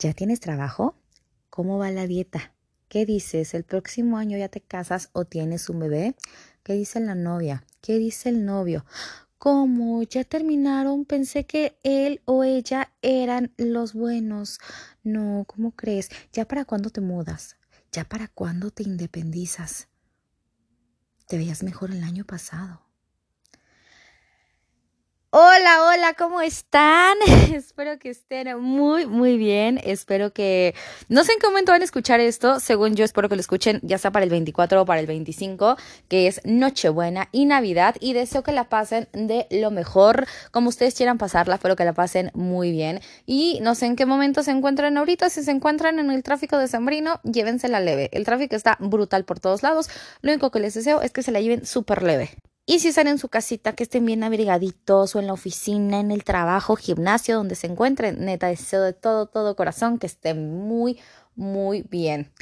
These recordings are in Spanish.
¿Ya tienes trabajo? ¿Cómo va la dieta? ¿Qué dices? ¿El próximo año ya te casas o tienes un bebé? ¿Qué dice la novia? ¿Qué dice el novio? ¿Cómo? ¿Ya terminaron? Pensé que él o ella eran los buenos. No, ¿cómo crees? ¿Ya para cuándo te mudas? ¿Ya para cuándo te independizas? Te veías mejor el año pasado. Hola, hola, ¿cómo están? espero que estén muy, muy bien. Espero que... No sé en qué momento van a escuchar esto. Según yo, espero que lo escuchen ya sea para el 24 o para el 25, que es Nochebuena y Navidad. Y deseo que la pasen de lo mejor, como ustedes quieran pasarla, pero que la pasen muy bien. Y no sé en qué momento se encuentran ahorita. Si se encuentran en el tráfico de Sambrino, llévensela leve. El tráfico está brutal por todos lados. Lo único que les deseo es que se la lleven súper leve. Y si están en su casita, que estén bien abrigaditos o en la oficina, en el trabajo, gimnasio, donde se encuentren. Neta, deseo de todo, todo corazón que estén muy, muy bien.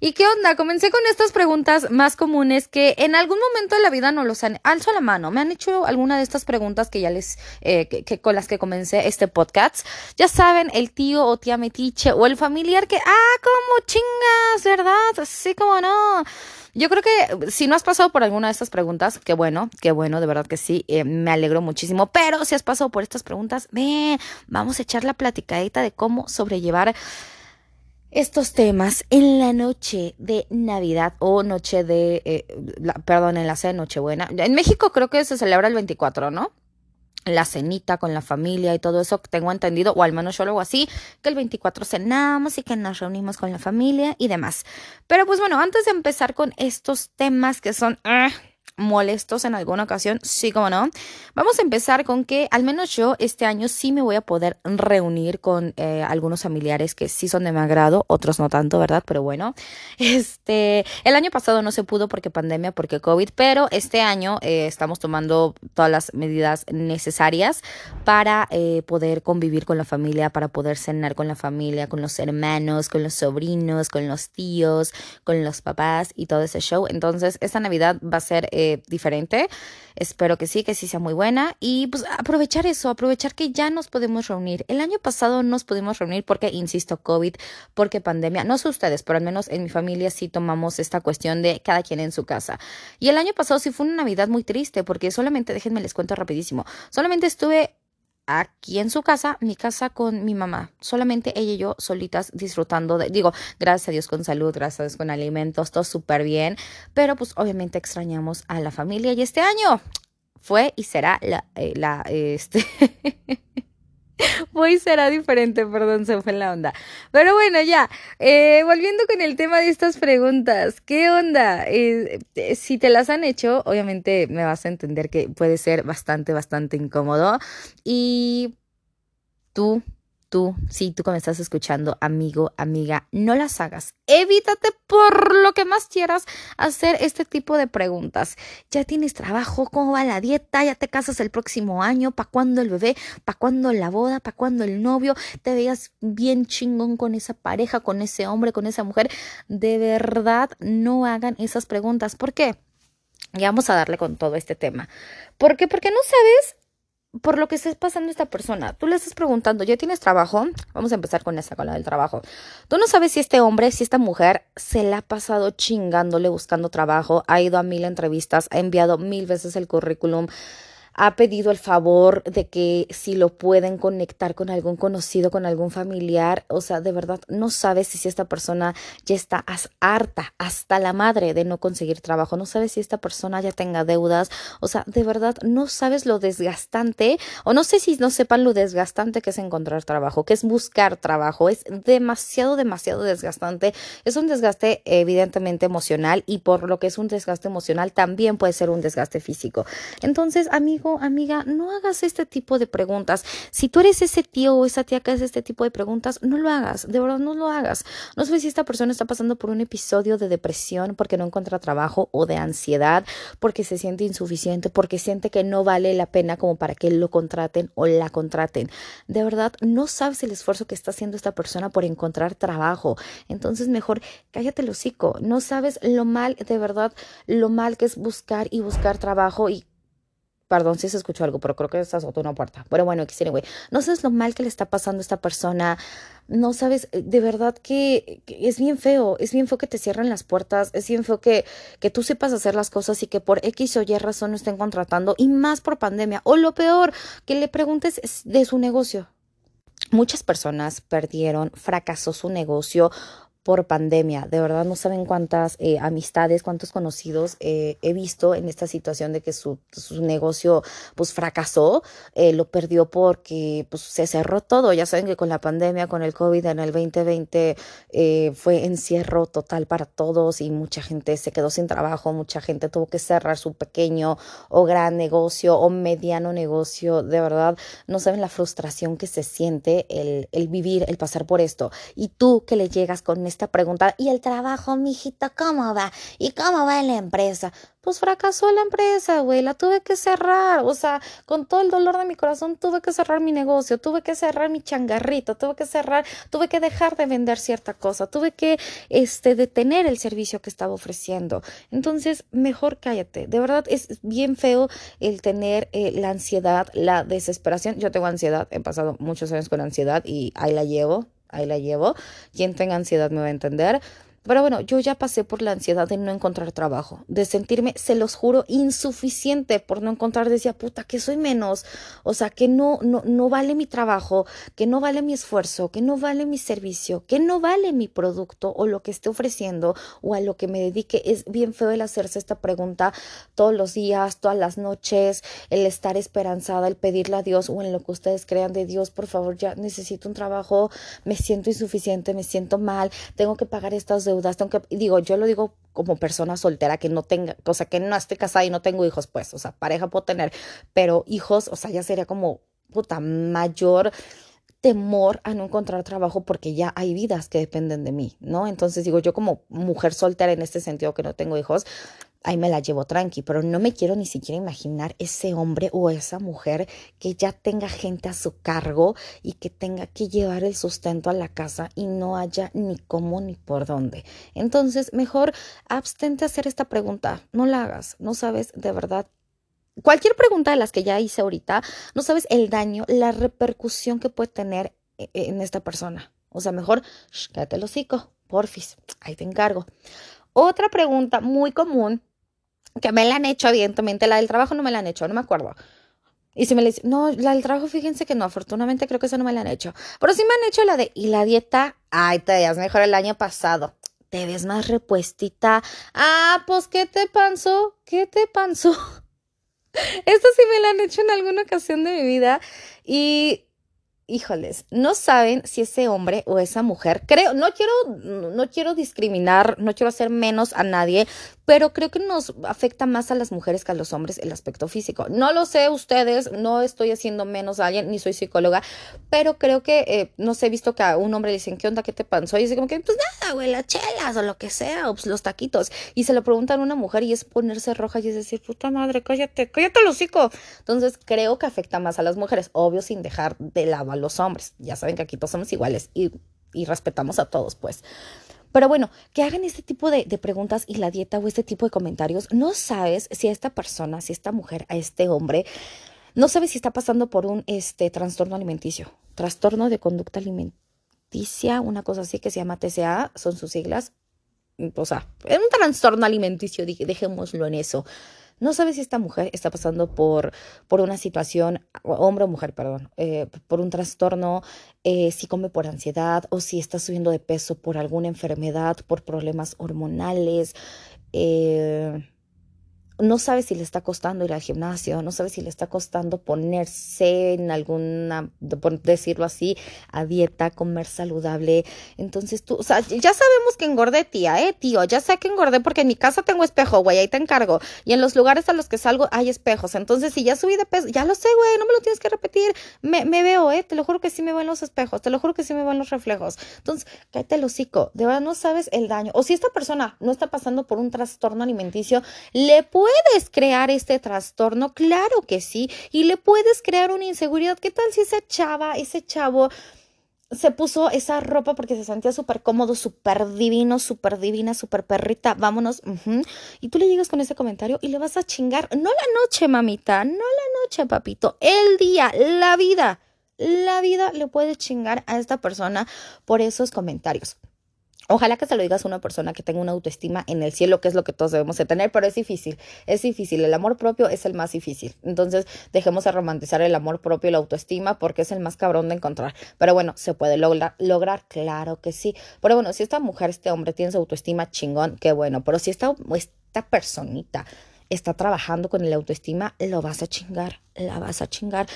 ¿Y qué onda? Comencé con estas preguntas más comunes que en algún momento de la vida no los han... Alzo la mano. Me han hecho alguna de estas preguntas que ya les... Eh, que, con las que comencé este podcast. Ya saben, el tío o tía metiche o el familiar que... Ah, como chingas, ¿verdad? Sí, como no. Yo creo que si no has pasado por alguna de estas preguntas, qué bueno, qué bueno, de verdad que sí, eh, me alegro muchísimo. Pero si has pasado por estas preguntas, ven, vamos a echar la platicadita de cómo sobrellevar estos temas en la noche de Navidad o noche de, eh, perdón, en la cena de Nochebuena. En México creo que se celebra el 24, ¿no? La cenita con la familia y todo eso, tengo entendido, o al menos yo lo hago así, que el 24 cenamos y que nos reunimos con la familia y demás. Pero pues bueno, antes de empezar con estos temas que son... Ah, molestos en alguna ocasión, sí como no. Vamos a empezar con que al menos yo este año sí me voy a poder reunir con eh, algunos familiares que sí son de mi agrado, otros no tanto, ¿verdad? Pero bueno, este, el año pasado no se pudo porque pandemia, porque COVID, pero este año eh, estamos tomando todas las medidas necesarias para eh, poder convivir con la familia, para poder cenar con la familia, con los hermanos, con los sobrinos, con los tíos, con los papás y todo ese show. Entonces, esta Navidad va a ser diferente. Espero que sí, que sí sea muy buena. Y pues aprovechar eso, aprovechar que ya nos podemos reunir. El año pasado nos pudimos reunir porque, insisto, COVID, porque pandemia. No sé ustedes, pero al menos en mi familia sí tomamos esta cuestión de cada quien en su casa. Y el año pasado sí fue una Navidad muy triste porque solamente, déjenme les cuento rapidísimo, solamente estuve aquí en su casa, mi casa con mi mamá, solamente ella y yo solitas disfrutando de, digo, gracias a Dios con salud, gracias a Dios con alimentos, todo súper bien, pero pues obviamente extrañamos a la familia y este año fue y será la, eh, la, este, Hoy será diferente, perdón, se fue la onda. Pero bueno, ya, eh, volviendo con el tema de estas preguntas, ¿qué onda? Eh, eh, si te las han hecho, obviamente me vas a entender que puede ser bastante, bastante incómodo. Y tú tú, si tú que me estás escuchando, amigo, amiga, no las hagas. Evítate por lo que más quieras hacer este tipo de preguntas. ¿Ya tienes trabajo? ¿Cómo va la dieta? ¿Ya te casas el próximo año? ¿Para cuándo el bebé? ¿Para cuándo la boda? ¿Para cuándo el novio? ¿Te veías bien chingón con esa pareja, con ese hombre, con esa mujer? De verdad, no hagan esas preguntas. ¿Por qué? Y vamos a darle con todo este tema. ¿Por qué? Porque no sabes por lo que estés pasando esta persona. Tú le estás preguntando, ¿ya tienes trabajo? Vamos a empezar con esa, con la del trabajo. Tú no sabes si este hombre, si esta mujer se la ha pasado chingándole buscando trabajo, ha ido a mil entrevistas, ha enviado mil veces el currículum, ha pedido el favor de que si lo pueden conectar con algún conocido, con algún familiar, o sea, de verdad no sabes si esta persona ya está harta, hasta la madre de no conseguir trabajo, no sabes si esta persona ya tenga deudas, o sea, de verdad no sabes lo desgastante, o no sé si no sepan lo desgastante que es encontrar trabajo, que es buscar trabajo, es demasiado, demasiado desgastante, es un desgaste evidentemente emocional y por lo que es un desgaste emocional también puede ser un desgaste físico. Entonces, amiga, no hagas este tipo de preguntas. Si tú eres ese tío o esa tía que hace este tipo de preguntas, no lo hagas, de verdad no lo hagas. No sé si esta persona está pasando por un episodio de depresión porque no encuentra trabajo o de ansiedad, porque se siente insuficiente, porque siente que no vale la pena como para que lo contraten o la contraten. De verdad, no sabes el esfuerzo que está haciendo esta persona por encontrar trabajo. Entonces, mejor cállate el hocico. No sabes lo mal, de verdad, lo mal que es buscar y buscar trabajo y Perdón si se escuchó algo, pero creo que está azotó una puerta. Pero bueno, güey. No sabes lo mal que le está pasando a esta persona. No sabes, eh, de verdad que, es bien feo. Es bien feo que te cierren las puertas. Es bien feo que, que tú sepas hacer las cosas y que por X o Y razón no estén contratando. Y más por pandemia. O lo peor, que le preguntes de su negocio. Muchas personas perdieron, fracasó su negocio por pandemia. De verdad no saben cuántas eh, amistades, cuántos conocidos eh, he visto en esta situación de que su, su negocio pues fracasó, eh, lo perdió porque pues se cerró todo. Ya saben que con la pandemia, con el COVID en el 2020 fue encierro total para todos y mucha gente se quedó sin trabajo, mucha gente tuvo que cerrar su pequeño o gran negocio o mediano negocio. De verdad no saben la frustración que se siente el, el vivir, el pasar por esto. Y tú que le llegas con esta pregunta, ¿y el trabajo, mijita, cómo va? ¿Y cómo va en la empresa? Pues fracasó la empresa, güey, la tuve que cerrar, o sea, con todo el dolor de mi corazón tuve que cerrar mi negocio, tuve que cerrar mi changarrito, tuve que cerrar, tuve que dejar de vender cierta cosa, tuve que, este, detener el servicio que estaba ofreciendo. Entonces, mejor cállate. De verdad, es bien feo el tener eh, la ansiedad, la desesperación. Yo tengo ansiedad, he pasado muchos años con ansiedad y ahí la llevo, ahí la llevo. Quien tenga ansiedad me va a entender. Pero bueno, yo ya pasé por la ansiedad de no encontrar trabajo, de sentirme, se los juro, insuficiente por no encontrar. Decía, puta, que soy menos, o sea, que no, no, no vale mi trabajo, que no vale mi esfuerzo, que no vale mi servicio, que no vale mi producto o lo que esté ofreciendo o a lo que me dedique. Es bien feo el hacerse esta pregunta todos los días, todas las noches, el estar esperanzada, el pedirle a Dios o en lo que ustedes crean de Dios, por favor, ya necesito un trabajo, me siento insuficiente, me siento mal, tengo que pagar estas deudas aunque digo, yo lo digo como persona soltera que no tenga, o sea, que no esté casada y no tengo hijos, pues, o sea, pareja puedo tener, pero hijos, o sea, ya sería como puta mayor temor a no encontrar trabajo porque ya hay vidas que dependen de mí, ¿no? Entonces digo, yo como mujer soltera en este sentido que no tengo hijos, ahí me la llevo tranqui, pero no me quiero ni siquiera imaginar ese hombre o esa mujer que ya tenga gente a su cargo y que tenga que llevar el sustento a la casa y no haya ni cómo ni por dónde. Entonces, mejor abstente a hacer esta pregunta, no la hagas, no sabes de verdad cualquier pregunta de las que ya hice ahorita, no sabes el daño, la repercusión que puede tener e, e, en esta persona. O sea, mejor, shh, cállate el hocico, porfis, ahí te encargo. Otra pregunta muy común que me la han hecho, evidentemente, la del trabajo no me la han hecho, no me acuerdo. Y si me le dice, no, la del trabajo, fíjense que no, afortunadamente creo que esa no me la han hecho. Pero sí me han hecho la de, y la dieta, ay, te veías mejor el año pasado. Te ves más repuestita. Ah, pues, ¿qué te pasó? ¿Qué te pasó? Esto sí me la han hecho en alguna ocasión de mi vida. Y híjoles, no saben si ese hombre o esa mujer, creo, no quiero, no quiero discriminar, no quiero hacer menos a nadie, pero creo que nos afecta más a las mujeres que a los hombres el aspecto físico. No lo sé ustedes, no estoy haciendo menos a alguien, ni soy psicóloga, pero creo que, eh, no sé, he visto que a un hombre le dicen, ¿qué onda? ¿Qué te pasó? Y dice como que, pues nada, güey, las chelas o lo que sea, pues, los taquitos. Y se lo preguntan a una mujer y es ponerse roja y es decir, puta madre, cállate, cállate el hocico. Entonces creo que afecta más a las mujeres, obvio sin dejar de lado los hombres. Ya saben que aquí todos somos iguales y, y respetamos a todos, pues. Pero bueno, que hagan este tipo de, preguntas y la dieta o este tipo de comentarios, no sabes si a esta persona, si a esta mujer, a este hombre, no sabes si está pasando por un este, trastorno alimenticio, trastorno de conducta alimenticia, una cosa así que se llama TCA, son sus siglas. O sea, es un trastorno alimenticio, dejémoslo en eso. No sabes si esta mujer está pasando por, por una situación, hombre o mujer, perdón, eh, por un trastorno, eh, si come por ansiedad o si está subiendo de peso por alguna enfermedad, por problemas hormonales. Eh, no sabe si le está costando ir al gimnasio, no sabe si le está costando ponerse en alguna, decirlo así, a dieta, comer saludable. Entonces tú, o sea, ya sabemos que engordé, tía, eh, tío, ya sé que engordé porque en mi casa tengo espejo, güey, ahí te encargo. Y en los lugares a los que salgo hay espejos. Entonces, si ya subí de peso, ya lo sé, güey, no me lo tienes que repetir. Me, veo, eh, te lo juro que sí me veo en los espejos, te lo juro que sí me veo en los reflejos. Entonces, cállate el de verdad no sabes el daño. O si esta persona no está pasando por un trastorno alimenticio, le puede ¿Puedes crear este trastorno? Claro que sí. Y le puedes crear una inseguridad. ¿Qué tal si esa chava, ese chavo se puso esa ropa porque se sentía súper cómodo, súper divino, súper divina, súper perrita, vámonos. Y tú le llegas con ese comentario y le vas a chingar, no la noche, mamita, no la noche, papito, el día, la vida. La vida le puede chingar a esta persona por esos comentarios. Ojalá que se lo digas a una persona que tenga una autoestima en el cielo, que es lo que todos debemos de tener, pero es difícil, es difícil. El amor propio es el más difícil. Entonces, dejemos de romantizar el amor propio y la autoestima porque es el más cabrón de encontrar. Pero bueno, ¿se puede lograr? lograr? Claro que sí. Pero bueno, si esta mujer, este hombre tiene su autoestima chingón, qué bueno. Pero si esta, esta personita está trabajando con el autoestima, lo vas a chingar, la vas a chingar.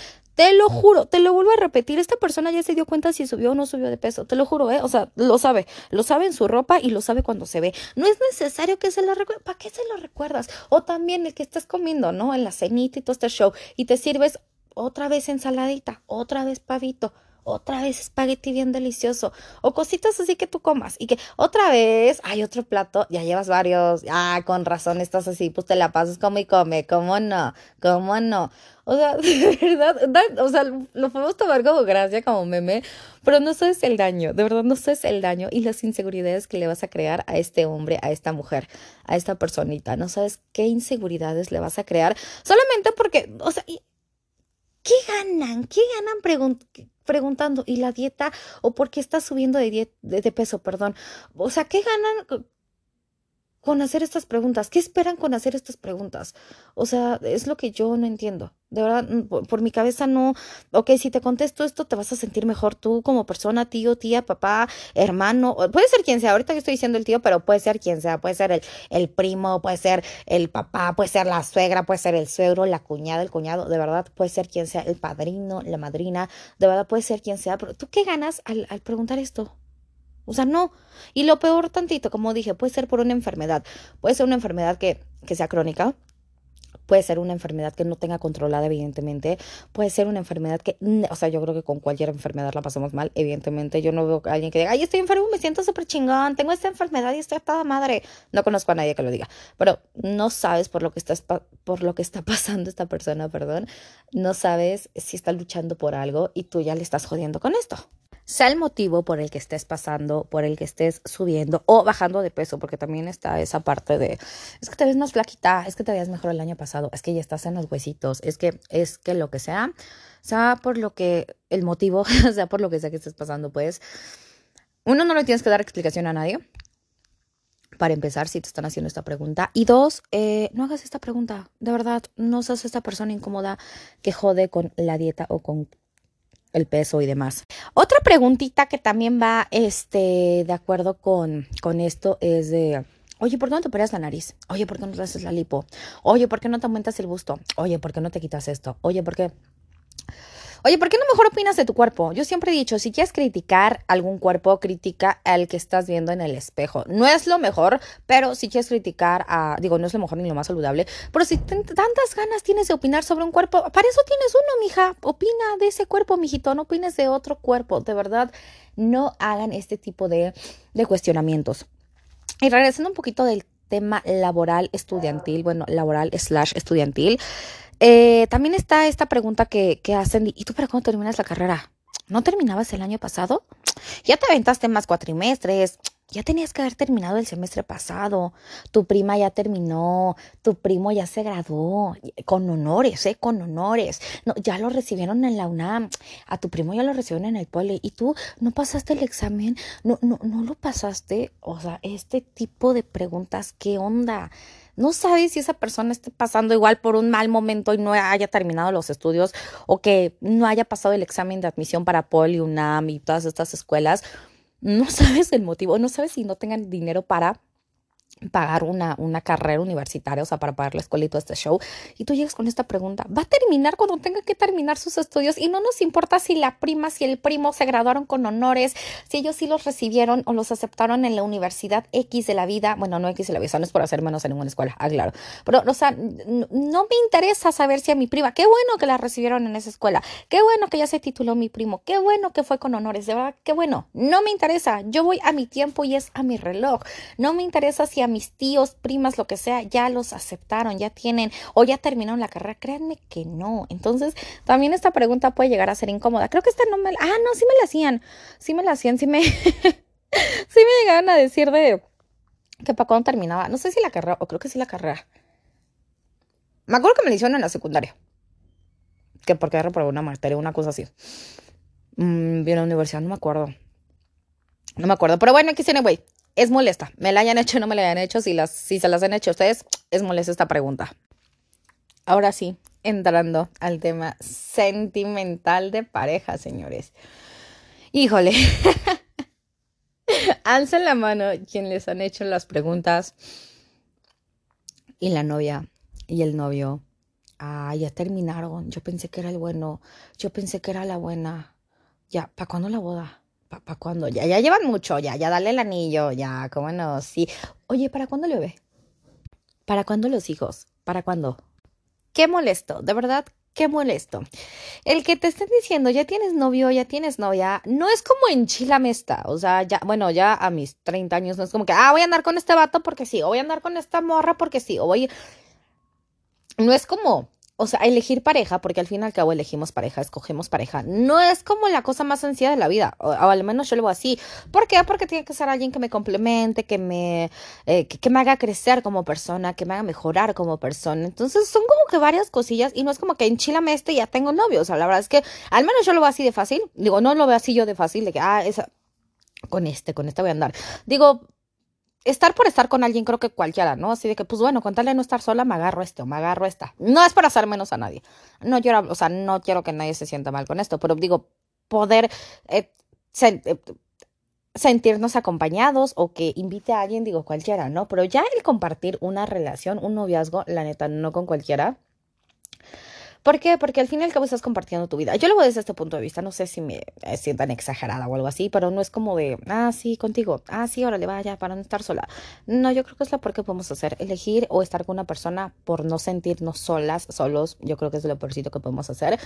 Te lo juro, te lo vuelvo a repetir, esta persona ya se dio cuenta si subió o no subió de peso, te lo juro, ¿eh? O sea, lo sabe, lo sabe en su ropa y lo sabe cuando se ve. No es necesario que se lo recuerde, ¿para qué se lo recuerdas? O también el que estás comiendo, ¿no? En la cenita y todo este show y te sirves otra vez ensaladita, otra vez pavito otra vez espagueti bien delicioso o cositas así que tú comas y que otra vez hay otro plato, ya llevas varios, ah, con razón estás así, pues te la pasas como y come, ¿cómo no? ¿Cómo no? O sea, de verdad, o sea, lo podemos tomar como gracia, como meme, pero no sabes el daño, de verdad no sabes el daño y las inseguridades que le vas a crear a este hombre, a esta mujer, a esta personita, no sabes qué inseguridades le vas a crear solamente porque, o sea, ¿qué ganan? ¿Qué ganan preguntando? ¿Y la dieta? ¿O por qué estás subiendo de, de peso? Perdón. O sea, ¿qué ganan con hacer estas preguntas? ¿Qué esperan con hacer estas preguntas? O sea, es lo que yo no entiendo. De verdad, mm, por, mi cabeza no. Ok, si te contesto esto, te vas a sentir mejor tú como persona, tío, tía, papá, hermano. Puede ser quien sea. Ahorita que estoy diciendo el tío, pero puede ser quien sea. Puede ser el, el primo, puede ser el papá, puede ser la suegra, puede ser el suegro, la cuñada, el cuñado. De verdad, puede ser quien sea, el padrino, la madrina. De verdad, puede ser quien sea. Pero tú qué ganas al, al preguntar esto? O sea, no. Y lo peor tantito, como dije, puede ser por una enfermedad. Puede ser una enfermedad que, que sea crónica. Puede ser una enfermedad que no tenga controlada, evidentemente. Puede ser una enfermedad que, o sea, yo creo que con cualquier enfermedad la pasamos mal, evidentemente. Yo no veo a alguien que diga, ay, estoy enfermo, me siento súper chingón, tengo esta enfermedad y estoy a toda madre. No conozco a nadie que lo diga. Pero no sabes por lo que, estás, por lo que está pasando esta persona, perdón. No sabes si está luchando por algo y tú ya le estás jodiendo con esto sea el motivo por el que estés pasando, por el que estés subiendo o bajando de peso, porque también está esa parte de, es que te ves más flaquita, es que te veías mejor el año pasado, es que ya estás en los huesitos, es que, es que lo que sea, sea por lo que, el motivo, sea por lo que sea que estés pasando, pues, uno, no le tienes que dar explicación a nadie, para empezar, si te están haciendo esta pregunta. Y dos, eh, no hagas esta pregunta. De verdad, no seas esta persona incómoda que jode con la dieta o con el peso y demás. Otra preguntita que también va este, de acuerdo con, con esto es de, oye, ¿por qué no te operas la nariz? Oye, ¿por qué no te haces la lipo? Oye, ¿por qué no te aumentas el busto? Oye, ¿por qué no te quitas esto? Oye, ¿por qué? Oye, ¿por qué no mejor opinas de tu cuerpo? Yo siempre he dicho, si quieres criticar algún cuerpo, critica al que estás viendo en el espejo. No es lo mejor, pero si quieres criticar a, digo, no es lo mejor ni lo más saludable, pero si tantas ganas tienes de opinar sobre un cuerpo, para eso tienes uno, mija. Opina de ese cuerpo, mijito, no opines de otro cuerpo. De verdad, no hagan este tipo de, de cuestionamientos. Y regresando un poquito del tema laboral estudiantil, bueno, laboral slash estudiantil. Eh, también está esta pregunta que, que hacen, ¿y tú para cuándo terminas la carrera? ¿No terminabas el año pasado? Ya te aventaste más cuatrimestres, ya tenías que haber terminado el semestre pasado, tu prima ya terminó, tu primo ya se graduó, con honores, ¿eh? Con honores. No, ya lo recibieron en la UNAM, a tu primo ya lo recibieron en el poli y tú no pasaste el examen, no, no, no lo pasaste. O sea, este tipo de preguntas, ¿qué onda? no sabes si esa persona esté pasando igual por un mal momento y no haya terminado los estudios o que no haya pasado el examen de admisión para Poli, UNAM y todas estas escuelas. No sabes el motivo, no sabes si no tengan dinero para pagar una, una carrera universitaria, o sea, para pagar la escuela y todo este show, y tú llegas con esta pregunta, ¿va a terminar cuando tenga que terminar sus estudios? Y no nos importa si la prima, si el primo se graduaron con honores, si ellos sí los recibieron o los aceptaron en la universidad X de la vida, bueno, no X de la vida, no es por hacer menos en ninguna escuela, ah, claro, pero, o sea, no me interesa saber si a mi prima, qué bueno que la recibieron en esa escuela, qué bueno que ya se tituló mi primo, qué bueno que fue con honores, de verdad, qué bueno, no me interesa, yo voy a mi tiempo y es a mi reloj, no me interesa si mis tíos, primas, lo que sea, ya los aceptaron, ya tienen o ya terminaron la carrera. Créanme que no. Entonces, también esta pregunta puede llegar a ser incómoda. Creo que esta no me... Ah, no, sí me la hacían. Sí me la hacían, sí me... sí me llegaban a decir de que para cuando terminaba. No sé si la carrera, o creo que sí la carrera. Me acuerdo que me la hicieron en la secundaria. Que porque reprobé una materia, una cosa así. Mm, en la universidad, no me acuerdo. No me acuerdo. Pero bueno, aquí tiene, güey. Es molesta. Me la hayan hecho o no me la hayan hecho. Si, las, si se las han hecho ustedes, es molesta esta pregunta. Ahora sí, entrando al tema sentimental de pareja, señores. Híjole. Alcen la mano quien les han hecho las preguntas. Y la novia y el novio. Ah, ya terminaron. Yo pensé que era el bueno. Yo pensé que era la buena. Ya, ¿para cuándo la boda? ¿Para cuándo? Ya, ya llevan mucho, ya, ya dale el anillo, ya, cómo no, sí. Oye, ¿para cuándo el bebé? ¿Para cuándo los hijos? ¿Para cuándo? Qué molesto, de verdad, qué molesto. El que te estén diciendo, ya tienes novio, ya tienes novia, no es como en Chilamesta. O sea, ya, bueno, ya a mis 30 años no es como que, ah, voy a andar con este vato porque sí, o voy a andar con esta morra porque sí, o voy. No es como o sea, elegir pareja, porque al fin y al cabo elegimos pareja, escogemos pareja, no es como la cosa más sencilla de la vida, o, al menos yo lo veo así. ¿Por qué? Porque tiene que ser alguien que me complemente, que me, eh, que, me haga crecer como persona, que me haga mejorar como persona. Entonces son como que varias cosillas y no es como que enchilame este y ya tengo novio. O sea, la verdad es que al menos yo lo veo así de fácil. Digo, no lo veo así yo de fácil, de que, ah, esa, con este, con este voy a andar. Digo, estar por estar con alguien, creo que cualquiera, ¿no? Así de que, pues bueno, con tal de no estar sola, me agarro este o me agarro esta. No es para hacer menos a nadie. No quiero, o sea, no quiero que nadie se sienta mal con esto, pero digo, poder eh, eh, sentirnos acompañados o que invite a alguien, digo, cualquiera, ¿no? Pero ya el compartir una relación, un noviazgo, la neta, no con cualquiera ¿Por qué? Porque al fin y al cabo estás compartiendo tu vida. Yo lo veo desde este punto de vista. No sé si me sientan exagerada o algo así, pero no es como de, ah, sí, contigo. Ah, sí, órale, vaya, para no estar sola. No, yo creo que es lo peor que podemos hacer. Elegir o estar con una persona por no sentirnos solas, solos. Yo creo que es lo peorcito que podemos hacer.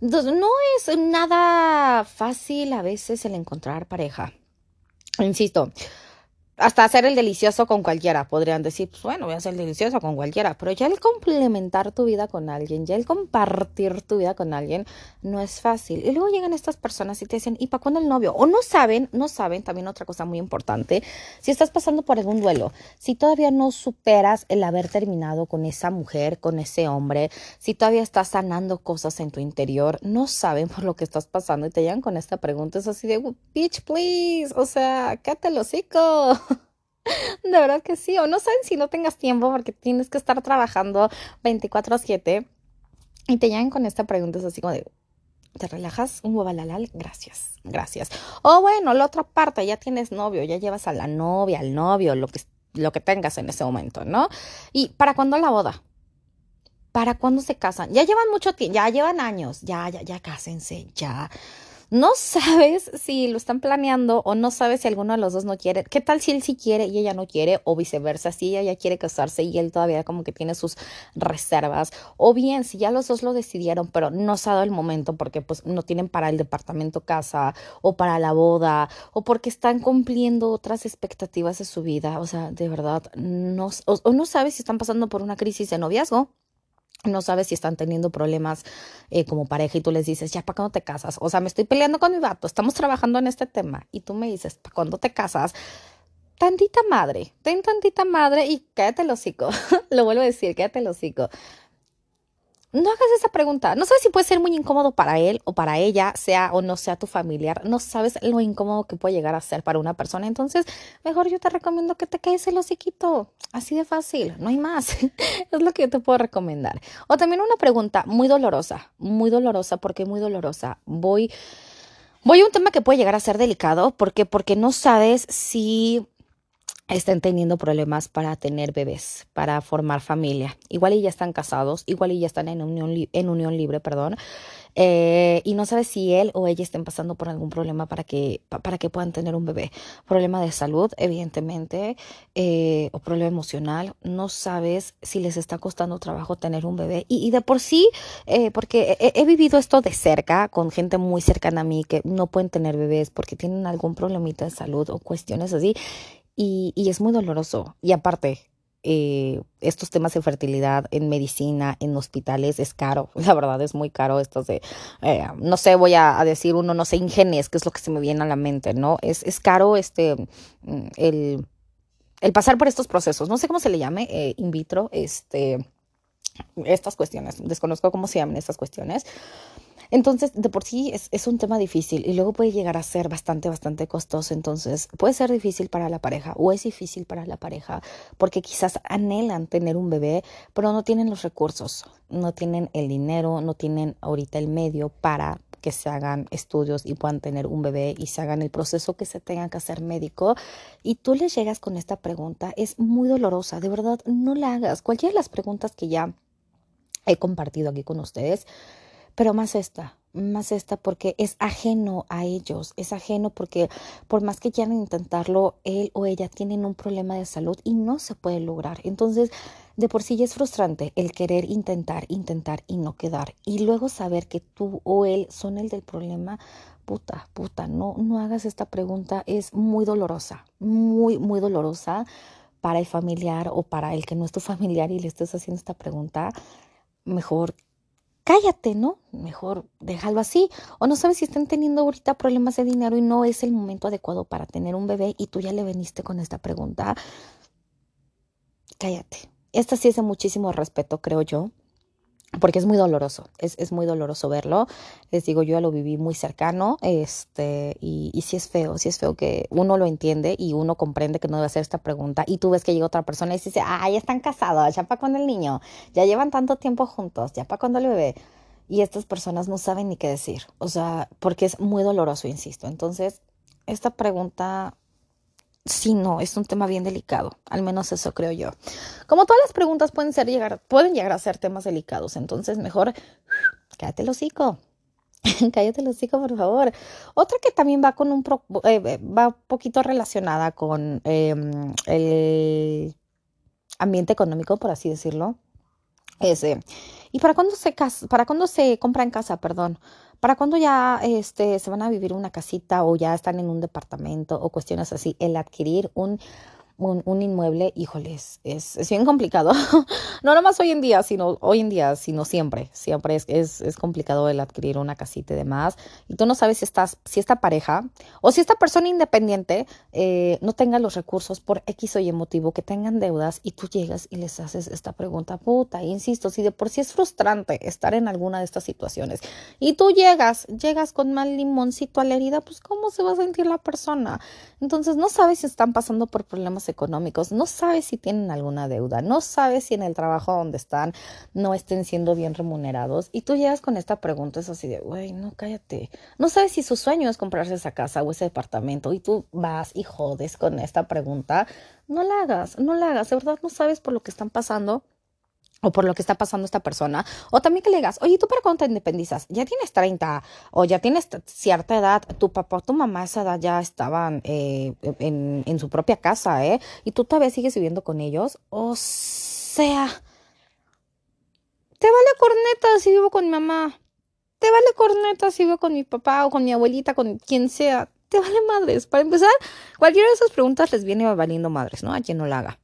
Entonces, no es nada fácil a veces el encontrar pareja. Insisto, hasta hacer el delicioso con cualquiera. Podrían decir, pues bueno, voy a hacer el delicioso con cualquiera. Pero ya el complementar tu vida con alguien, ya el compartir tu vida con alguien, no es fácil. Y luego llegan estas personas y te dicen, ¿y para cuándo el novio? O no saben, no saben, también otra cosa muy importante, si estás pasando por algún duelo, si todavía no superas el haber terminado con esa mujer, con ese hombre, si todavía estás sanando cosas en tu interior, no saben por lo que estás pasando y te llegan con esta pregunta. Es así de, bitch, please, o sea, cállate el hocico. De verdad que sí, o no saben si no tengas tiempo porque tienes que estar trabajando 24 a 7 y te llegan con esta pregunta, es así como de, ¿te relajas? Un huevalalal, gracias, gracias. O bueno, la otra parte, ya tienes novio, ya llevas a la novia, al novio, lo que, lo que tengas en ese momento, ¿no? ¿Y para cuándo la boda? ¿Para cuándo se casan? Ya llevan mucho tiempo, ya llevan años, ya, ya, ya cásense, ya no sabes si lo están planeando o no sabes si alguno de los dos no quiere. ¿Qué tal si él sí quiere y ella no quiere? O viceversa, si ella ya quiere casarse y él todavía como que tiene sus reservas. O bien, si ya los dos lo decidieron, pero no se ha dado el momento porque pues no tienen para el departamento casa o para la boda o porque están cumpliendo otras expectativas de su vida. O sea, de verdad, no, o no sabes si están pasando por una crisis de noviazgo no sabes si están teniendo problemas eh, como pareja y tú les dices, ya, ¿para cuándo te casas? O sea, me estoy peleando con mi vato, estamos trabajando en este tema y tú me dices, ¿para cuándo te casas? Tantita madre, ten tantita madre y quédate el hocico. Lo vuelvo a decir, quédate el hocico no hagas esa pregunta. No sabes si puede ser muy incómodo para él o para ella, sea o no sea tu familiar. No sabes lo incómodo que puede llegar a ser para una persona. Entonces, mejor yo te recomiendo que te quedes el hociquito. Así de fácil, no hay más. es lo que yo te puedo recomendar. O también una pregunta muy dolorosa, muy dolorosa, porque muy dolorosa. Voy, voy a un tema que puede llegar a ser delicado, porque porque no sabes si estén teniendo problemas para tener bebés, para formar familia. Igual y ya están casados, igual y ya están en unión, en unión libre, perdón. Eh, y no sabes si él o ella estén pasando por algún problema para que, para que puedan tener un bebé. Problema de salud, evidentemente, eh, o problema emocional. No sabes si les está costando trabajo tener un bebé. Y, de por sí, eh, porque he, he, vivido esto de cerca con gente muy cercana a mí que no pueden tener bebés porque tienen algún problemita de salud o cuestiones así. Y, es muy doloroso. Y aparte, eh, estos temas de fertilidad en medicina, en hospitales, es caro. La verdad es muy caro estos de, eh, no sé, voy a, decir uno, no sé, ingenes, que es lo que se me viene a la mente, ¿no? Es, es caro este, mm, el, el pasar por estos procesos, no sé cómo se le llame, eh, in vitro, este, estas cuestiones, desconozco cómo se llaman estas cuestiones, entonces, de por sí es, un tema difícil y luego puede llegar a ser bastante, bastante costoso. Entonces, puede ser difícil para la pareja o es difícil para la pareja porque quizás anhelan tener un bebé, pero no tienen los recursos, no tienen el dinero, no tienen ahorita el medio para que se hagan estudios y puedan tener un bebé y se hagan el proceso que se tenga que hacer médico y tú les llegas con esta pregunta, es muy dolorosa, de verdad, no la hagas. Cualquiera de las preguntas que ya he compartido aquí con ustedes, pero más esta, más esta porque es ajeno a ellos, es ajeno porque por más que quieran intentarlo, él o ella tienen un problema de salud y no se puede lograr. Entonces, de por sí es frustrante el querer intentar, intentar y no quedar. Y luego saber que tú o él son el del problema, puta, puta, no, no hagas esta pregunta, es muy dolorosa, muy, muy dolorosa para el familiar o para el que no es tu familiar y le estés haciendo esta pregunta. Mejor cállate, ¿no? Mejor déjalo así. O no sabes si están teniendo ahorita problemas de dinero y no es el momento adecuado para tener un bebé y tú ya le veniste con esta pregunta. Cállate. Esta sí es de muchísimo respeto, creo yo porque es muy doloroso, es, es, muy doloroso verlo. Les digo, yo ya lo viví muy cercano, este, y, y sí es feo, sí es feo que uno lo entiende y uno comprende que no debe hacer esta pregunta, y tú ves que llega otra persona y dice, ah, ya están casados, ya para con el niño, ya llevan tanto tiempo juntos, ya para cuando el bebé. Y estas personas no saben ni qué decir, o sea, porque es muy doloroso, insisto. Entonces, esta pregunta sí, no, es un tema bien delicado, al menos eso creo yo. Como todas las preguntas pueden, ser llegar, pueden llegar a ser temas delicados, entonces mejor cállate el hocico. cállate el hocico, por favor. Otra que también va con un eh, eh, va poquito relacionada con em, el ambiente económico, por así decirlo. Ese. ¿Y para cuándo se para cuándo se compra en casa, perdón? Para cuando ya este, se van a vivir una casita o ya están en un departamento o cuestiones así, el adquirir un un, un inmueble, híjoles, es, es bien complicado. no nomás hoy en día, sino hoy en día, sino siempre. Siempre es, es, es, complicado el adquirir una casita y demás. Y tú no sabes si estás, si esta pareja o si esta persona independiente eh, no tenga los recursos por X o Y motivo, que tengan deudas y tú llegas y les haces esta pregunta, puta, insisto, si de por sí es frustrante estar en alguna de estas situaciones y tú llegas, llegas con mal limoncito a la herida, pues ¿cómo se va a sentir la persona? Entonces no sabes si están pasando por problemas económicos, no sabes si tienen alguna deuda, no sabes si en el trabajo donde están no estén siendo bien remunerados y tú llegas con esta pregunta, es así de, güey, no cállate, no sabes si su sueño es comprarse esa casa o ese departamento y tú vas y jodes con esta pregunta, no la hagas, no la hagas, de verdad no sabes por lo que están pasando o por lo que está pasando esta persona, o también que le digas, oye, ¿tú para cuándo te independizas? Ya tienes 30 o ya tienes cierta edad, tu papá o tu mamá a esa edad ya estaban eh, en, en, su propia casa, ¿eh? Y tú todavía sigues viviendo con ellos, o sea, te vale corneta si vivo con mi mamá, te vale corneta si vivo con mi papá o con mi abuelita, con quien sea, te vale madres. Para empezar, cualquiera de esas preguntas les viene valiendo madres, ¿no? A quien no la haga.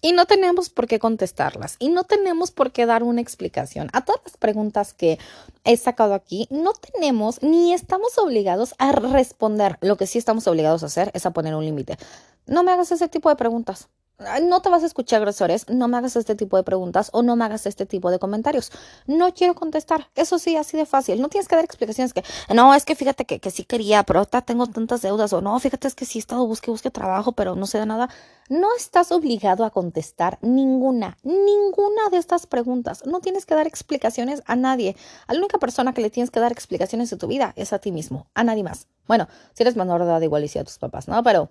Y no tenemos por qué contestarlas y no tenemos por qué dar una explicación. A todas las preguntas que he sacado aquí, no tenemos ni estamos obligados a responder. Lo que sí estamos obligados a hacer es a poner un límite. No me hagas ese tipo de preguntas no te vas a escuchar agresores, no me hagas este tipo de preguntas o no me hagas este tipo de comentarios. No quiero contestar. Eso sí, así de fácil. No tienes que dar explicaciones que, no, es que fíjate que, que sí quería, pero ahorita tengo tantas deudas o no, fíjate es que sí he estado busque, busque trabajo, pero no se da nada. No estás obligado a contestar ninguna, ninguna de estas preguntas. No tienes que dar explicaciones a nadie. A la única persona que le tienes que dar explicaciones de tu vida es a ti mismo, a nadie más. Bueno, si eres menor de edad igual y si a tus papás, ¿no? Pero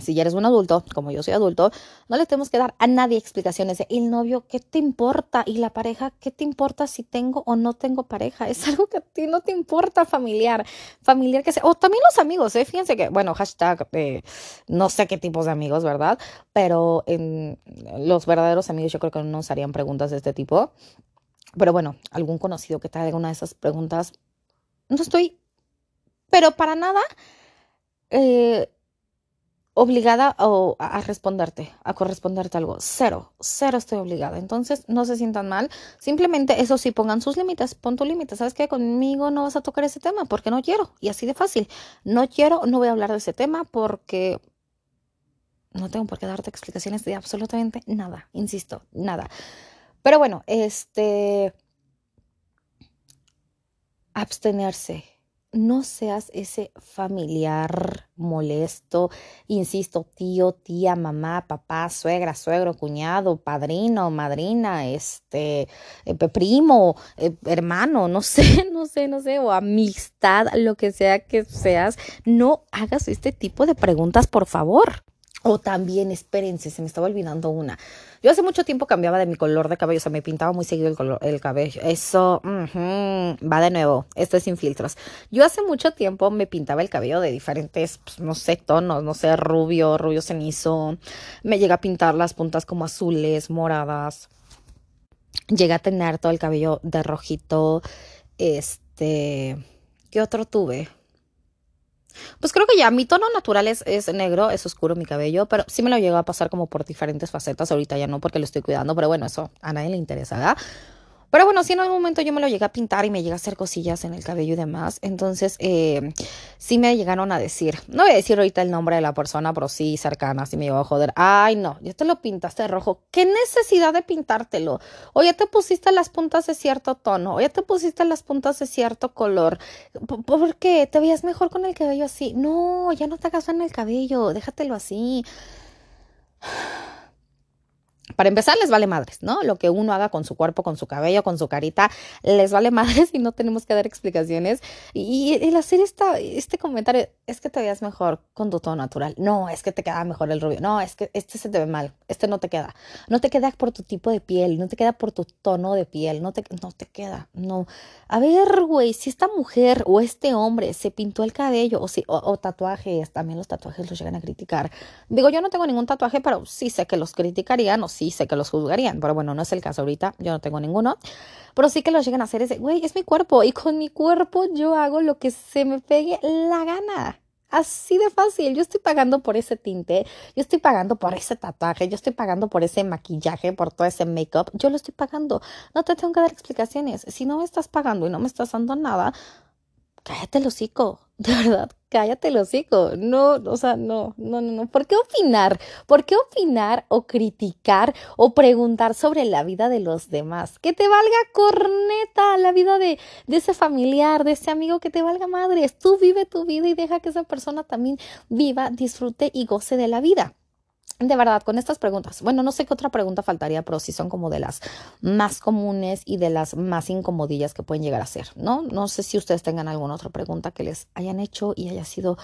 si ya eres un adulto, como yo soy adulto, no le tenemos que dar a nadie explicaciones de el novio, ¿qué te importa? Y la pareja, ¿qué te importa si tengo o no tengo pareja? Es algo que a ti no te importa familiar, familiar que sea, o también los amigos, ¿eh? Fíjense que, bueno, hashtag, eh, no sé qué tipos de amigos, ¿verdad? Pero en los verdaderos amigos yo creo que no nos harían preguntas de este tipo. Pero bueno, algún conocido que te haga una de esas preguntas, no estoy, pero para nada. Eh, obligada o a responderte, a corresponderte algo. Cero, cero estoy obligada. Entonces, no se sientan mal. Simplemente, eso sí, pongan sus límites, pon tu límite. ¿Sabes qué? Conmigo no vas a tocar ese tema porque no quiero. Y así de fácil. No quiero, no voy a hablar de ese tema porque no tengo por qué darte explicaciones de absolutamente nada. Insisto, nada. Pero bueno, este... Abstenerse no seas ese familiar molesto, insisto, tío, tía, mamá, papá, suegra, suegro, cuñado, padrino, madrina, este, eh, primo, eh, hermano, no sé, no sé, no sé, o amistad, lo que sea que seas, no hagas este tipo de preguntas, por favor. O también, espérense, se me estaba olvidando una. Yo hace mucho tiempo cambiaba de mi color de cabello, o sea, me pintaba muy seguido el, color, el cabello. Eso va de nuevo, esto es sin filtros. Yo hace mucho tiempo me pintaba el cabello de diferentes, pues, no sé, tonos, no sé, rubio, rubio cenizo. Me llega a pintar las puntas como azules, moradas. Llegué a tener todo el cabello de rojito. Este, ¿qué otro tuve? Pues creo que ya mi tono natural es, es, negro, es oscuro mi cabello, pero sí me lo llegó a pasar como por diferentes facetas. Ahorita ya no porque lo estoy cuidando, pero bueno, eso a nadie le interesa, ¿verdad? Pero bueno, si en algún momento yo me lo llegué a pintar y me llega a hacer cosillas en el cabello y demás, entonces eh, sí me llegaron a decir, no voy a decir ahorita el nombre de la persona, pero sí cercana, sí me llegó a joder, ay no, ya te lo pintaste rojo, ¿qué necesidad de pintártelo? O ya te pusiste las puntas de cierto tono, o ya te pusiste las puntas de cierto color, ¿por qué? ¿Te veías mejor con el cabello así? No, ya no te hagas en el cabello, déjatelo así para empezar, les vale madres, ¿no? Lo que uno haga con su cuerpo, con su cabello, con su carita, les vale madres y no tenemos que dar explicaciones. Y el hacer esta, este comentario, es que te veas mejor con tu tono natural. No, es que te queda mejor el rubio. No, es que este se te ve mal. Este no te queda. No te queda por tu tipo de piel, no te queda por tu tono de piel, no te, no te queda. No. A ver, güey, si esta mujer o este hombre se pintó el cabello o, si, o tatuajes, también los tatuajes los llegan a criticar. Digo, yo no tengo ningún tatuaje, pero sí sé que los criticarían o sí sé que los juzgarían, pero bueno, no es el caso ahorita, yo no tengo ninguno, pero sí que los llegan a hacer ese, güey, es mi cuerpo y con mi cuerpo yo hago lo que se me pegue la gana. Así de fácil, yo estoy pagando por ese tinte, yo estoy pagando por ese tatuaje, yo estoy pagando por ese maquillaje, por todo ese make-up, yo lo estoy pagando. No te tengo que dar explicaciones. Si no me estás pagando y no me estás dando nada, cállate el hocico, de verdad, cállate el hocico. No, o sea, no, no, no, no. ¿Por qué opinar? ¿Por qué opinar o criticar o preguntar sobre la vida de los demás? Que te valga corneta la vida de, de ese familiar, de ese amigo, que te valga madres. Tú vive tu vida y deja que esa persona también viva, disfrute y goce de la vida de verdad, con estas preguntas, bueno, no sé qué otra pregunta faltaría, pero sí son como de las más comunes y de las más incomodillas que pueden llegar a ser, ¿no? No sé si ustedes tengan alguna otra pregunta que les hayan hecho y haya sido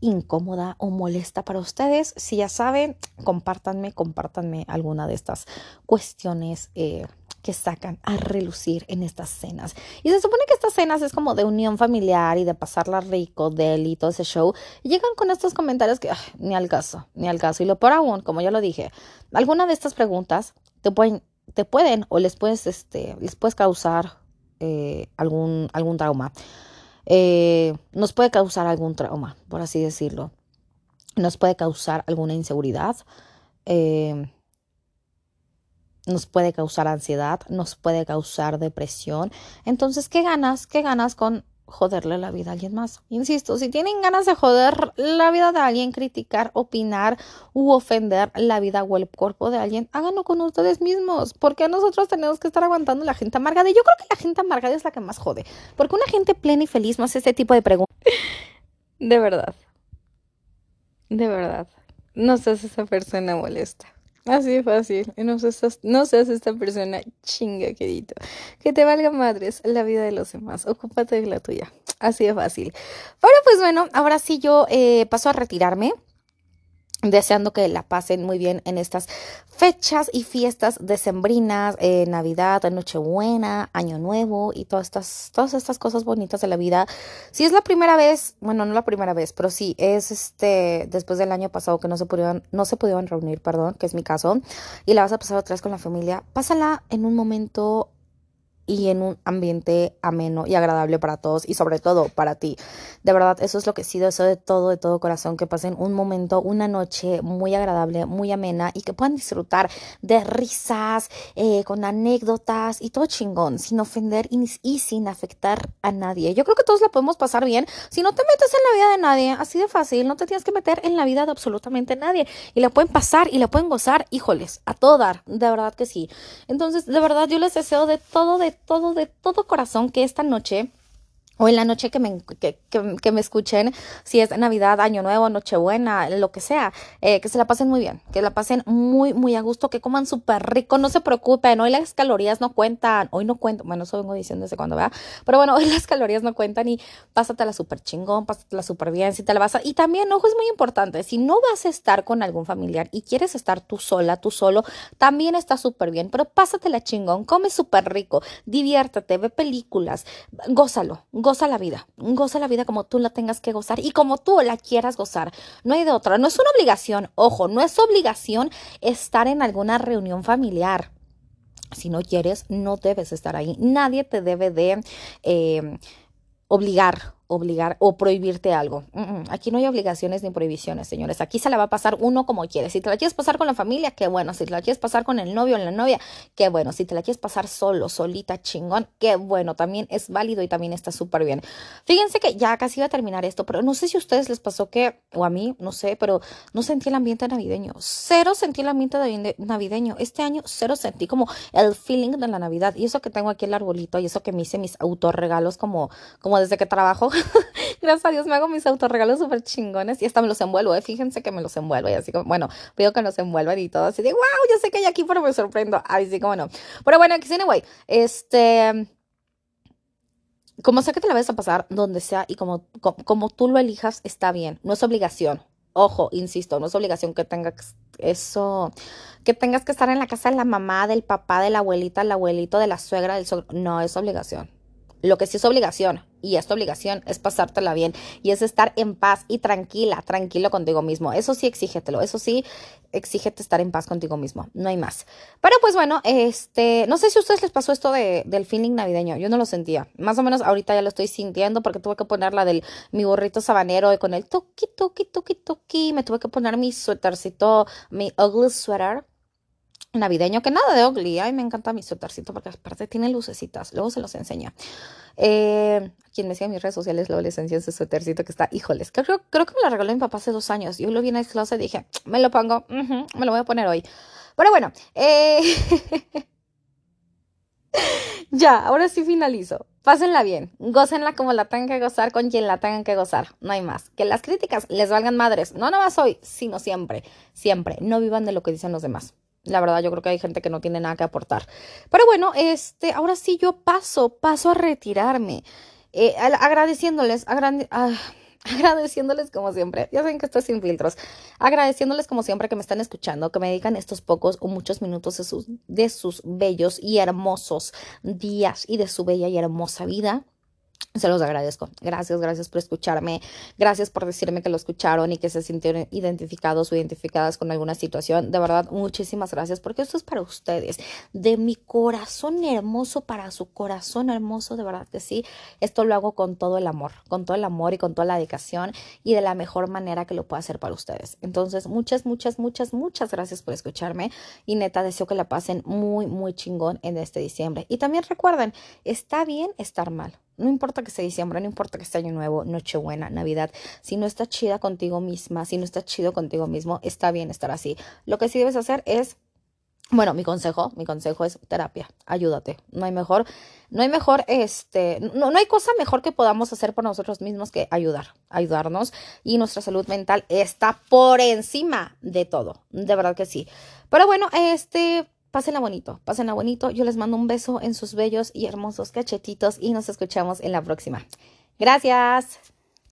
incómoda o molesta para ustedes. Si ya saben, compártanme, compártanme alguna de estas cuestiones eh, que sacan a relucir en estas cenas. Y se supone que estas cenas es como de unión familiar y de pasarla rico, de y todo ese show. Y llegan con estos comentarios que ni al caso, ni al caso. Y lo por aún, como ya lo dije, alguna de estas preguntas te pueden, te pueden o les puedes, este, les puedes causar eh, algún, algún trauma. Eh, nos puede causar algún trauma, por así decirlo. Nos puede causar alguna inseguridad. Eh, nos puede causar ansiedad, nos puede causar depresión. Entonces, ¿qué ganas? ¿Qué ganas con joderle la vida a alguien más? Insisto, si tienen ganas de joder la vida de alguien, criticar, opinar u ofender la vida o el cuerpo de alguien, háganlo con ustedes mismos. Porque nosotros tenemos que estar aguantando la gente amargada. Yo creo que la gente amargada es la que más jode. Porque una gente plena y feliz no hace este tipo de preguntas. De verdad. De verdad. No seas esa persona molesta. Así fácil. No seas, no seas esta persona chinga, querido. Que te valga madres la vida de los demás. Ocúpate de la tuya. Así de fácil. Bueno, pues bueno, ahora sí yo eh, paso a retirarme deseando que la pasen muy bien en estas fechas y fiestas decembrinas, eh, Navidad, Nochebuena, Año Nuevo y todas estas, todas estas cosas bonitas de la vida. Si es la primera vez, bueno, no la primera vez, pero sí, es este, después del año pasado que no se pudieron, no se pudieron reunir, perdón, que es mi caso, y la vas a pasar otra vez con la familia, pásala en un momento y en un ambiente ameno y agradable para todos y sobre todo para ti. De verdad, eso es lo que sí deseo de todo, de todo corazón, que pasen un momento, una noche muy agradable, muy amena y que puedan disfrutar de risas, eh, con anécdotas y todo chingón, sin ofender y, sin afectar a nadie. Yo creo que todos la podemos pasar bien si no te metes en la vida de nadie, así de fácil, no te tienes que meter en la vida de absolutamente nadie y la pueden pasar y la pueden gozar, híjoles, a todo dar, de verdad que sí. Entonces, de verdad, yo les deseo de todo, de todo, de todo corazón que esta noche o en la noche que me, que, que, me escuchen, si es Navidad, Año Nuevo, Nochebuena, lo que sea, eh, que se la pasen muy bien, que la pasen muy, muy a gusto, que coman súper rico, no se preocupen, hoy las calorías no cuentan, hoy no cuentan, bueno, eso vengo diciendo desde cuando vea, pero bueno, hoy las calorías no cuentan y pásatela súper chingón, pásatela súper bien, si te la vas a... Y también, ojo, es muy importante, si no vas a estar con algún familiar y quieres estar tú sola, tú solo, también está súper bien, pero pásatela chingón, come súper rico, diviértete, ve películas, gózalo, gózalo goza la vida, goza la vida como tú la tengas que gozar y como tú la quieras gozar. No hay de otra, no es una obligación, ojo, no es obligación estar en alguna reunión familiar. Si no quieres, no debes estar ahí. Nadie te debe de eh, obligar obligar o prohibirte algo. Aquí no hay obligaciones ni prohibiciones, señores. Aquí se la va a pasar uno como quiere. Si te la quieres pasar con la familia, qué bueno. Si te la quieres pasar con el novio o la novia, qué bueno. Si te la quieres pasar solo, solita, chingón, qué bueno. También es válido y también está súper bien. Fíjense que ya casi iba a terminar esto, pero no sé si a ustedes les pasó que, o a mí, no sé, pero no sentí el ambiente navideño. Cero sentí el ambiente navideño. Este año cero sentí como el feeling de la Navidad. Y eso que tengo aquí el arbolito y eso que me hice mis autorregalos como, como desde que trabajo. Gracias a Dios me hago mis autorregalos súper chingones y hasta me los envuelvo, ¿eh? Fíjense que me los envuelvo y así como, bueno, pido que los envuelvan y todo así de, wow, yo sé que hay aquí, pero me sorprendo. Ay, sí, como no. Pero bueno, aquí anyway, este como sé que te la vas a pasar donde sea y como, como, como, tú lo elijas, está bien. No es obligación. Ojo, insisto, no es obligación que tengas eso, que tengas que estar en la casa de la mamá, del papá, de la abuelita, del abuelito, de la suegra, del suegro. No es obligación. Lo que sí es obligación, y esta obligación, es pasártela bien y es estar en paz y tranquila, tranquilo contigo mismo. Eso sí, exígetelo, eso sí, exígete estar en paz contigo mismo, no hay más. Pero pues bueno, este, no sé si a ustedes les pasó esto de, del feeling navideño, yo no lo sentía. Más o menos ahorita ya lo estoy sintiendo porque tuve que poner la del mi burrito sabanero y con el toki, toki, toki, toki, me tuve que poner mi suétercito, mi ugly sweater navideño, que nada de ugly. Ay, me encanta mi suétercito porque aparte tiene lucecitas. Luego se los enseño. Eh, quien me sigue en mis redes sociales, luego les enseño ese suétercito que está, híjoles, creo, que me lo regaló mi papá hace dos años. Yo lo vi en el closet y dije, me lo pongo, me lo voy a poner hoy. Pero bueno, eh, ya, ahora sí finalizo. Pásenla bien, gócenla como la tengan que gozar con quien la tengan que gozar, no hay más. Que las críticas les valgan madres, no nada más hoy, sino siempre, siempre. No vivan de lo que dicen los demás. La verdad, yo creo que hay gente que no tiene nada que aportar. Pero bueno, este, ahora sí yo paso, paso a retirarme. Eh, agradeciéndoles, ah, agradeciéndoles como siempre, ya saben que estoy sin filtros, agradeciéndoles como siempre que me están escuchando, que me dedican estos pocos o muchos minutos de sus, de sus bellos y hermosos días y de su bella y hermosa vida. Se los agradezco. Gracias, gracias por escucharme. Gracias por decirme que lo escucharon y que se sintieron identificados o identificadas con alguna situación. De verdad, muchísimas gracias porque esto es para ustedes. De mi corazón hermoso para su corazón hermoso, de verdad que sí. Esto lo hago con todo el amor, con todo el amor y con toda la dedicación y de la mejor manera que lo pueda hacer para ustedes. Entonces, muchas, muchas, muchas, muchas gracias por escucharme y neta deseo que la pasen muy, muy chingón en este diciembre. Y también recuerden, está bien estar mal. No importa que sea diciembre, no importa que sea año nuevo, Nochebuena, Navidad. Si no estás chida contigo misma, si no estás chido contigo mismo, está bien estar así. Lo que sí debes hacer es bueno, mi consejo, mi consejo es terapia, ayúdate. No hay mejor, no hay mejor, este, no, no hay cosa mejor que podamos hacer por nosotros mismos que ayudar, ayudarnos. Y nuestra salud mental está por encima de todo, de verdad que sí. Pero bueno, este, Pásenla bonito, pásenla bonito. Yo les mando un beso en sus bellos y hermosos cachetitos y nos escuchamos en la próxima. Gracias.